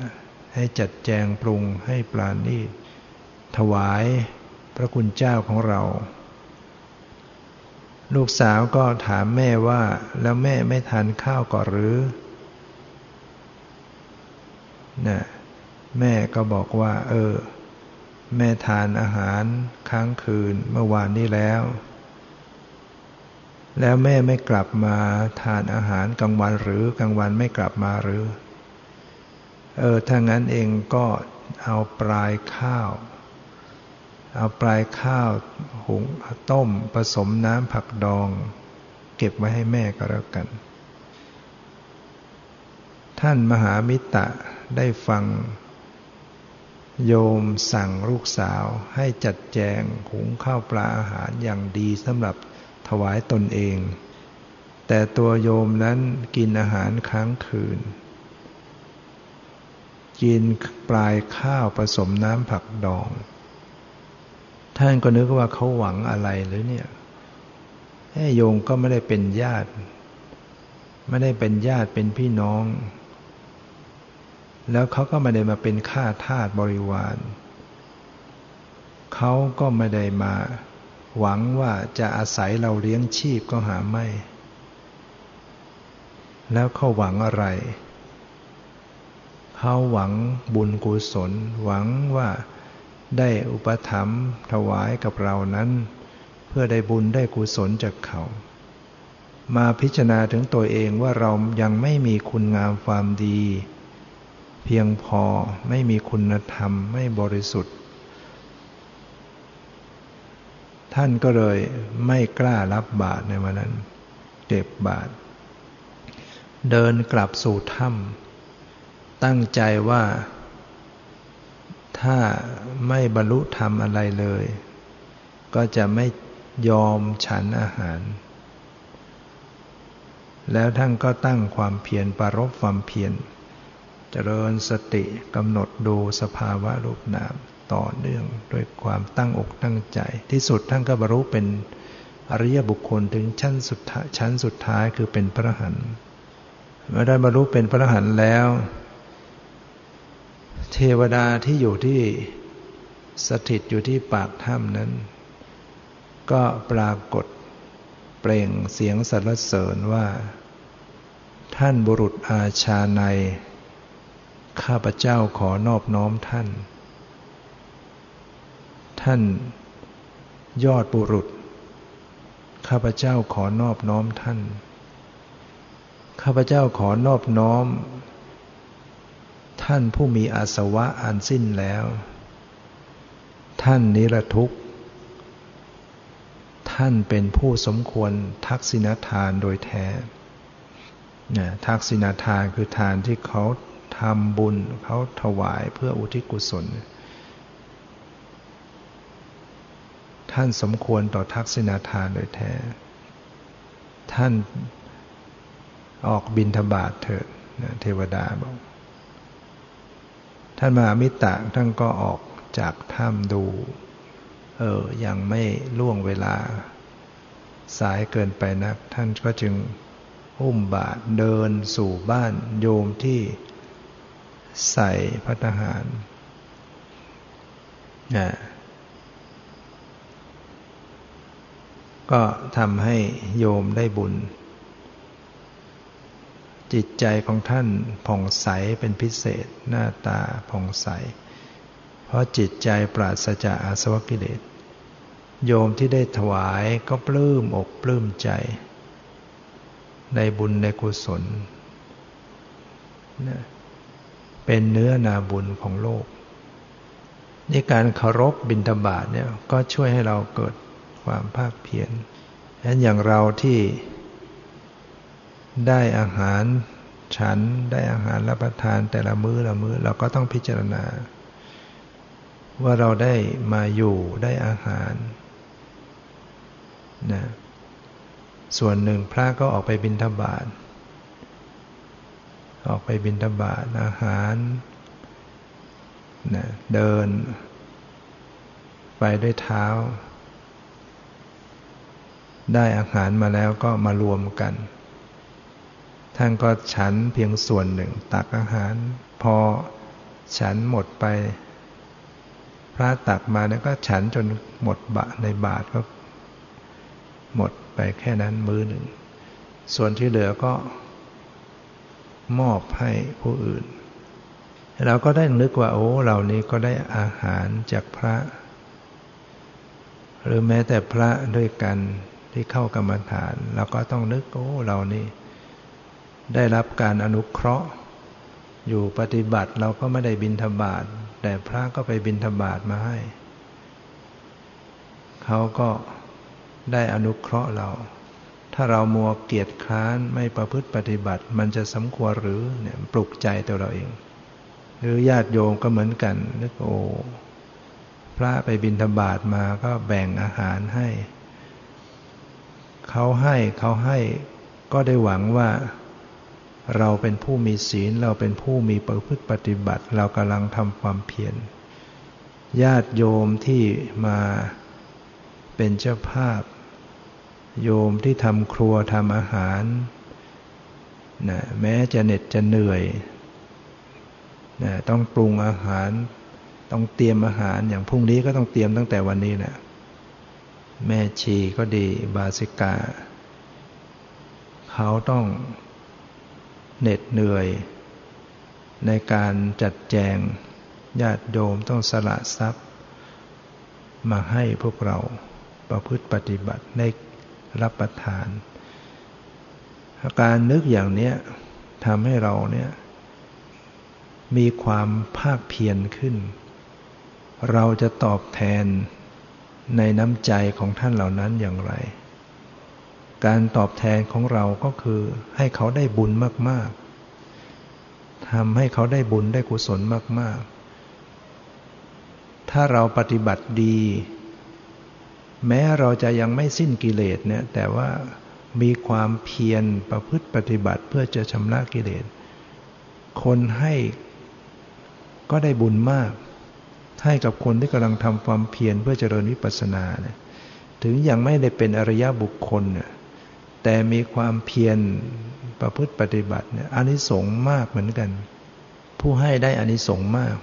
Speaker 1: ให้จัดแจงปรุงให้ปลาณีถวายพระคุณเจ้าของเรา ลูกสาวก็ถามแม่ว่าแล้วแม่ไม่ทานข้าวก่อนหรือนะแม่ก็บอกว่า เออ แม่ทานอาหารค้างคืนเมื่อวานนี้แล้ว แล้วแม่ไม่กลับมาทานอาหารกลางวันหรือกลางวันไม่กลับมาหรือ เออถ้างั้นเองก็เอาปลายข้าว เอาปลายข้าวหุงต้มผสมน้ำผักดอง เก็บไว้ให้แม่ก็แล้วกัน ท่านมหามิตรได้ฟัง โยมสั่งลูกสาวให้จัดแจงหุงข้าวปลาอาหารอย่างดีสำหรับถวายตนเอง แต่ตัวโยมนั้นกินอาหารค้างคืน กินปลายข้าวผสมน้ำผักดอง ท่านก็นึกว่าเขาหวังอะไรหรือเนี่ยแม่โยงก็ไม่ได้เป็นญาติ ไม่ได้เป็นญาติเป็นพี่น้อง แล้วเขาก็ไม่ได้มาเป็นข้าทาสบริวารเขาก็ไม่ได้มา หวังว่าจะอาศัยเราเลี้ยงชีพก็หาไม่ แล้วเขาหวังอะไร เขาหวังบุญกุศล หวังว่าได้อุปถัมภ์ถวายกับเรานั้น เพื่อได้บุญได้กุศลจากเขา มาพิจารณาถึงตัวเองว่าเรายังไม่มีคุณงามความดี เพียงพอไม่มีคุณธรรมไม่บริสุทธิ์ ท่านก็เลยไม่กล้ารับบาตรในวันนั้น เก็บบาตรเดินกลับสู่ถ้ำตั้งใจว่า ถ้าไม่บรรลุธรรมอะไรเลย ก็จะไม่ยอมฉันอาหาร แล้วท่านก็ตั้งความเพียรปรบความเพียร เจริญสติกำหนดดูสภาวะรูปนามต่อเนื่องด้วยความตั้งอกตั้งใจ ที่สุดท่านก็บรรลุเป็นอริยบุคคลถึงชั้นสุดชั้นสุดท้ายคือเป็นพระหันเมื่อได้บรรลุเป็นพระหันแล้ว เทวดาที่อยู่ที่สถิตอยู่ที่ปากถ้ำนั้น ก็ปรากฏเปล่งเสียงสรรเสริญว่า ท่านบุรุษอาชาใน ข้าพเจ้าขอนอบน้อมท่าน ท่านยอดบุรุษ ข้าพเจ้าขอนอบน้อมท่าน ข้าพเจ้าขอนอบน้อม ท่านผู้มีอาสวะอันสิ้นแล้ว ท่านนิรทุกข์ ท่านเป็นผู้สมควรทักษิณทานโดยแท้ทักษิณทานคือทานที่เขา ทำบุญเขาถวายเพื่ออุทิศกุศล ท่านสมควรต่อทักษิณาทานโดยแท้ ท่านออกบินทบาทเถิดเทวดาบอก ท่านมามิตรท่านก็ออกจากถ้ำดู เออ ยังไม่ล่วงเวลา สายเกินไปนัก ท่านก็จึงอุ้มบาทเดินสู่บ้านโยมที่ ใส่พัฒหารนะก็ทำให้โยมได้บุญ จิตใจของท่านผ่องใสเป็นพิเศษหน้าตาผ่องใส เพราะจิตใจปราศจากอาสวะกิเลส โยมที่ได้ถวายก็ปลื้มอกปลื้มใจ ในบุญในกุศล เป็นเนื้อนาบุญของโลกนี่การเคารพบิณฑบาตเนี่ยก็ช่วยให้เราเกิดความภาคเพียรฉะนั้นอย่างเราที่ได้อาหารฉันได้อาหารรับประทานแต่ละมื้อละมื้อเราก็ต้องพิจารณา ว่าเราได้มาอยู่ได้อาหารนะส่วนหนึ่งพระก็ออกไปบิณฑบาต ออกไปบิณฑบาตอาหารนะเดิน ไปด้วยเท้า ได้อาหารมาแล้วก็มารวมกัน ท่านก็ฉันเพียงส่วนหนึ่งตักอาหาร พอฉันหมดไป พระตักมาแล้วก็ฉันจนหมดบะในบาทก็หมดไปแค่นั้นมือหนึ่ง ส่วนที่เหลือก็ มอบให้ผู้อื่น เราก็ได้นึกว่าโอ้เหล่านี้ก็ได้อาหารจากพระ หรือแม้แต่พระด้วยกันที่เข้ากรรมฐานเราก็ต้องนึกโอ้เหล่านี้ได้รับการอนุเคราะห์ อยู่ปฏิบัติเราก็ไม่ได้บินธบาตแต่พระก็ไปบินธบาตมาให้ เขาก็ได้อนุเคราะห์เรา ถ้าเรามัวเกียจค้านไม่ประพฤติปฏิบัติ มันจะสมควรหรือเนี่ยปลุกใจตัวเราเอง หรือญาติโยมก็เหมือนกันนึกโอ้พระไปบินธบาตมาก็แบ่งอาหารให้ เขาให้เขาให้ก็ได้หวังว่าเราเป็นผู้มีศีลเราเป็นผู้มีประพฤติปฏิบัติ เรากำลังทำความเพียรญาติโยมที่มาเป็นเจ้าภาพ โยมที่ทำครัวทำอาหารนะแม้จะเหน็ดจะเหนื่อยนะต้องปรุงอาหาร ต้องเตรียมอาหารอย่างพรุ่งนี้ก็ต้องเตรียมตั้งแต่วันนี้นะแม่ชีก็ดีบาสิกา เขาต้องเหน็ดเหนื่อย ในการจัดแจงญาติโยมต้องสละทรัพย์ มาให้พวกเราประพฤติปฏิบัติใน รับประทาน อาการนึกอย่างนี้ทำให้เราเนี่ยมีความภาคเพียรขึ้น เราจะตอบแทนในน้ำใจของท่านเหล่านั้นอย่างไร การตอบแทนของเราก็คือให้เขาได้บุญมาก ๆทำให้เขาได้บุญได้กุศลมาก ๆ ถ้าเราปฏิบัติดี แม้เราจะยังไม่สิ้นกิเลสเนี่ยแต่ว่ามีความเพียรประพฤติปฏิบัติเพื่อจะชำระกิเลส คนให้ก็ได้บุญมาก ให้กับคนที่กำลังทำความเพียรเพื่อเจริญวิปัสสนาเนี่ยถึงยังไม่ได้เป็นอริยบุคคลเนี่ยแต่มีความเพียรประพฤติปฏิบัติเนี่ยอานิสงส์มากเหมือนกัน ผู้ให้ได้อานิสงส์มาก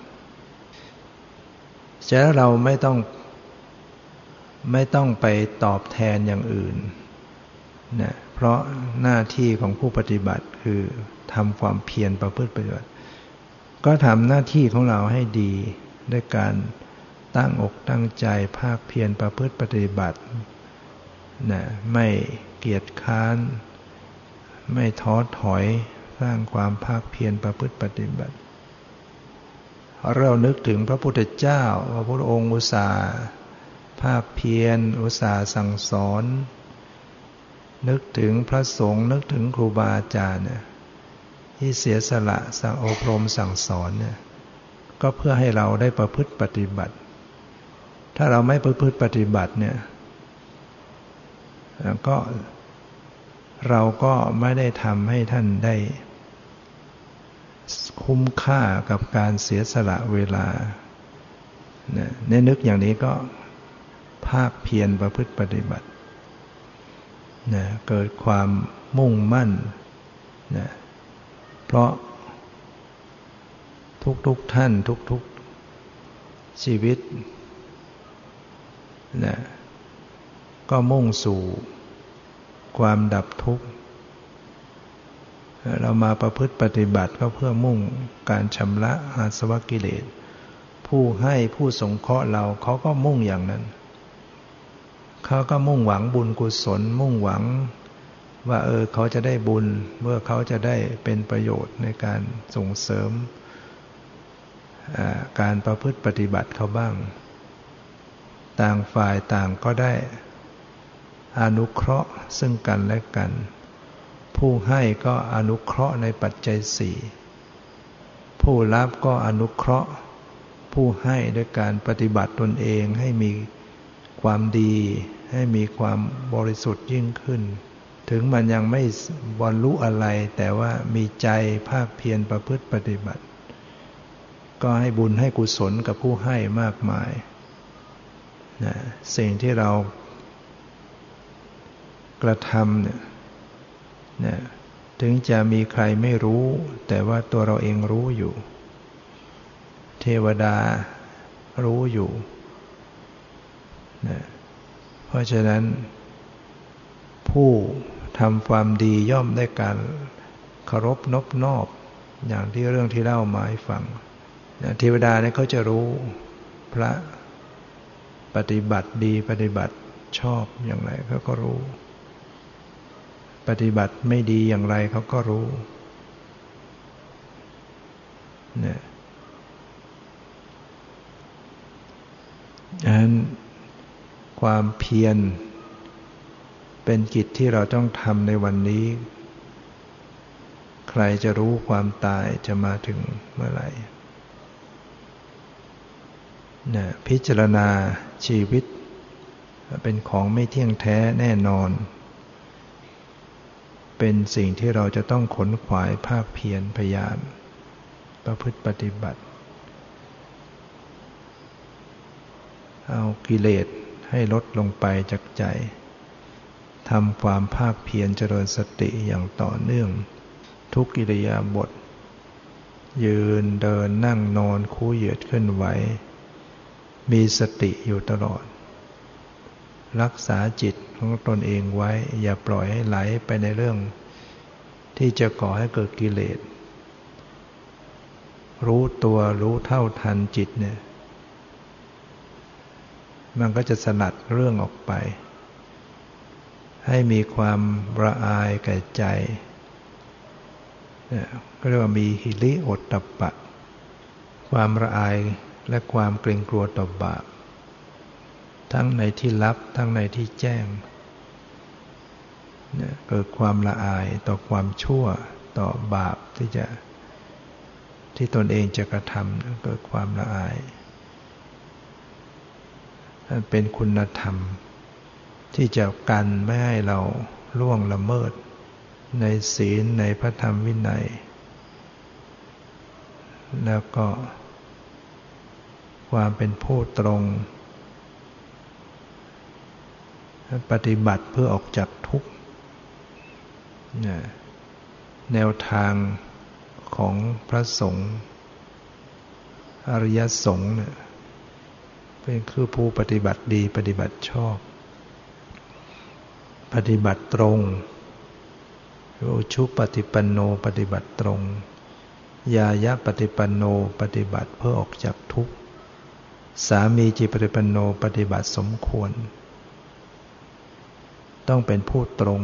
Speaker 1: ฉะนั้นเราไม่ต้อง ไม่ต้องไปตอบแทนอย่างอื่นนะเพราะหน้าที่ของผู้ปฏิบัติคือทำความเพียรประพฤติปฏิบัติ ก็ทำหน้าที่ของเราให้ดีด้วยการตั้งอกตั้งใจภาคเพียรประพฤติปฏิบัตินะไม่เกียจค้าน ไม่ท้อถอยสร้างความภาคเพียรประพฤติปฏิบัติเรานึกถึงพระพุทธเจ้าพระพุทธองค์อุตสา ภาคเพียรอุตสาห์สั่งสอน นึกถึงพระสงฆ์นึกถึงครูบาอาจารย์เนี่ยที่เสียสละสั่งอบรมสั่งสอนเนี่ยก็เพื่อให้เราได้ประพฤติปฏิบัติ ถ้าเราไม่ประพฤติปฏิบัติเนี่ยก็เราก็ไม่ได้ทำให้ท่านได้ คุ้มค่ากับการเสียสละเวลาในนึกอย่างนี้ก็ ภาคเพียรประพฤติปฏิบัตินะเกิดความมุ่งมั่นนะเพราะทุกๆทท่านทุกๆชีวิตนะก็มุ่งสู่ความดับทุกข์เรามาประพฤติปฏิบัติก็เพื่อมุ่งการชำระอาสวะกิเลส ผู้ให้ผู้สงเคราะห์เราเขาก็มุ่งอย่างนั้น เขาก็มุ่งหวังบุญกุศล มุ่งหวังว่าเออเขาจะได้บุญเมื่อเขาจะได้เป็นประโยชน์ในการส่งเสริมการประพฤติปฏิบัติเขาบ้าง ต่างฝ่ายต่างก็ได้อนุเคราะห์ซึ่งกันและกัน ผู้ให้ก็อนุเคราะห์ในปัจจัยสี่ผู้รับก็อนุเคราะห์ ผู้ให้ด้วยการปฏิบัติตนเองให้มีความดี ให้มีความบริสุทธิ์ยิ่งขึ้น ถึงมันยังไม่บรรลุอะไร แต่ว่ามีใจภาคเพียรประพฤติปฏิบัติ ก็ให้บุญให้กุศลกับผู้ให้มากมายนะสิ่งที่เรากระทำเนี่ยนะถึงจะมีใครไม่รู้ แต่ว่าตัวเราเองรู้อยู่ เทวดารู้อยู่นะ ราะฉะนั้น ผู้ทำความดีย่อมได้การเคารพนบนอบ อย่างที่เรื่องที่เล่ามาให้ฟังเทวดาเนี่ยเขาจะรู้พระปฏิบัติดีปฏิบัติชอบอย่างไรเขาก็รู้ ปฏิบัติไม่ดีอย่างไรเขาก็รู้เนี่ยอัน ความเพียร เป็นกิจที่เราต้องทำในวันนี้ ใครจะรู้ความตายจะมาถึงเมื่อไหร่นะพิจารณาชีวิต เป็นของไม่เที่ยงแท้แน่นอน เป็นสิ่งที่เราจะต้องขนขวายภาคเพียรพยายาม ประพฤติปฏิบัติ เอากิเลส ให้ลดลงไปจากใจทำความภาคเพียรเจริญสติอย่างต่อเนื่อง ทุกกิริยาบท ยืนเดินนั่งนอนคู่เหยียดขึ้นไหว มีสติอยู่ตลอด รักษาจิตของตนเองไว้ อย่าปล่อยให้ไหลไปในเรื่อง ที่จะก่อให้เกิดกิเลส รู้ตัวรู้เท่าทันจิตเนี่ย มันก็จะสลัดเรื่องออกไป ให้มีความระอายแก่ใจก็เรียกว่ามีหิริโอตตปะ ความระอายและความเกรงกลัวต่อบาป ทั้งในที่ลับทั้งในที่แจ้งเกิดความละอายต่อความชั่วต่อบาปที่จะที่ตนเองจะกระทำเกิดความละอาย เป็นคุณธรรม ที่จะกันไม่ให้เราล่วงละเมิด ในศีลในพระธรรมวินัย แล้วก็ ความเป็นผู้ตรง ปฏิบัติเพื่อออกจากทุกข์แนวทางของพระสงฆ์อริยสงฆ์เนี่ย เป็นคือผู้ปฏิบัติดีปฏิบัติชอบ ปฏิบัติตรงอุชุปฏิปันโนปฏิบัติตรงยายะปฏิปันโนปฏิบัติเพื่อออกจากทุกข์ สามีจิปฏิปันโนปฏิบัติสมควร ต้องเป็นผู้ตรง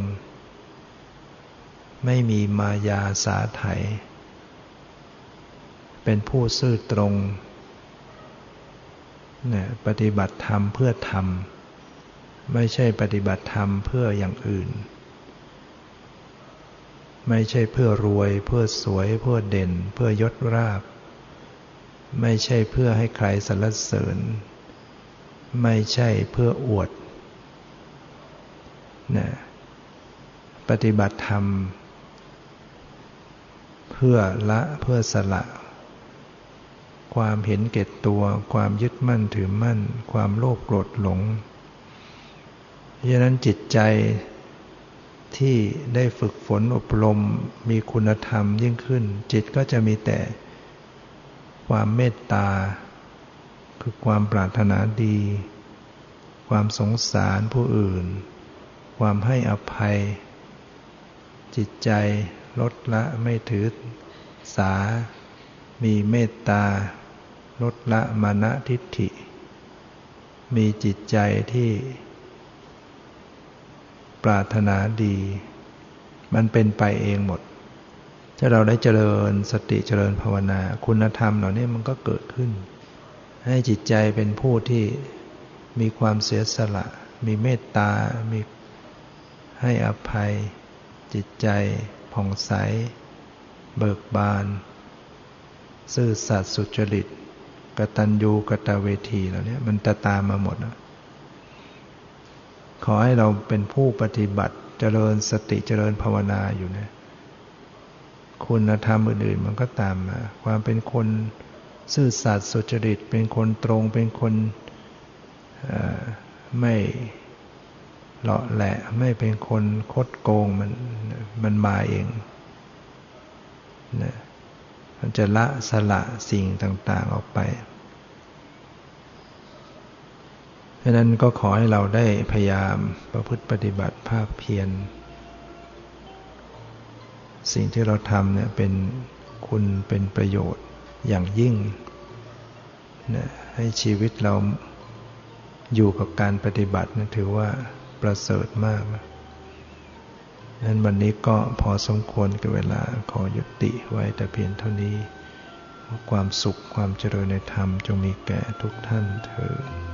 Speaker 1: ไม่มีมายาสาไถ เป็นผู้ซื่อตรง นี่ยปฏิบัติธรรมเพื่อธรรม ไม่ใช่ปฏิบัติธรรมเพื่ออย่างอื่น ไม่ใช่เพื่อรวย เพื่อสวย เพื่อเด่น เพื่อยศราบ ไม่ใช่เพื่อให้ใครสรรเสริญ ไม่ใช่เพื่ออวดนะปฏิบัติธรรม เพื่อละเพื่อสละ ความเห็นเก็ตัว ความยึดมั่นถือมั่น ความโลภโกรธหลงเพราะนั้นจิตใจที่ได้ฝึกฝนอบรมมีคุณธรรมยิ่งขึ้น จิตก็จะมีแต่ความเมตตา คือความปรารถนาดี ความสงสารผู้อื่น ความให้อภัย จิตใจลดละไม่ถือสา มีเมตตา ลดละมานะทิฏฐิ มีจิตใจที่ปรารถนาดี มันเป็นไปเองหมด ถ้าเราได้เจริญสติเจริญภาวนา คุณธรรมเหล่านี้มันก็เกิดขึ้น ให้จิตใจเป็นผู้ที่มีความเสียสละ มีเมตตา มีให้อภัย จิตใจผ่องใส เบิกบาน ซื่อสัตย์สุจริต กตัญญูกตเวทีเหล่านี้มันจะตามมาหมดนะขอให้เราเป็นผู้ปฏิบัติเจริญสติเจริญภาวนาอยู่นะคุณธรรมอื่นๆมันก็ตามมา ความเป็นคนซื่อสัตย์สุจริต เป็นคนตรงเป็นคนไม่เลาะแหละไม่เป็นคนคดโกงมันมันมาเองนะมันจะละสละสิ่งต่างๆออกไป เพราะนั้นก็ขอให้เราได้พยายามประพฤติปฏิบัติภาคเพียร สิ่งที่เราทำเนี่ยเป็นคุณเป็นประโยชน์อย่างยิ่งนะให้ชีวิตเราอยู่กับการปฏิบัตินะถือว่าประเสริฐมากนะนั้นวันนี้ก็พอสมควรกับเวลาขอยุติไว้แต่เพียงเท่านี้ ความสุขความเจริญในธรรมจงมีแก่ทุกท่านเถิด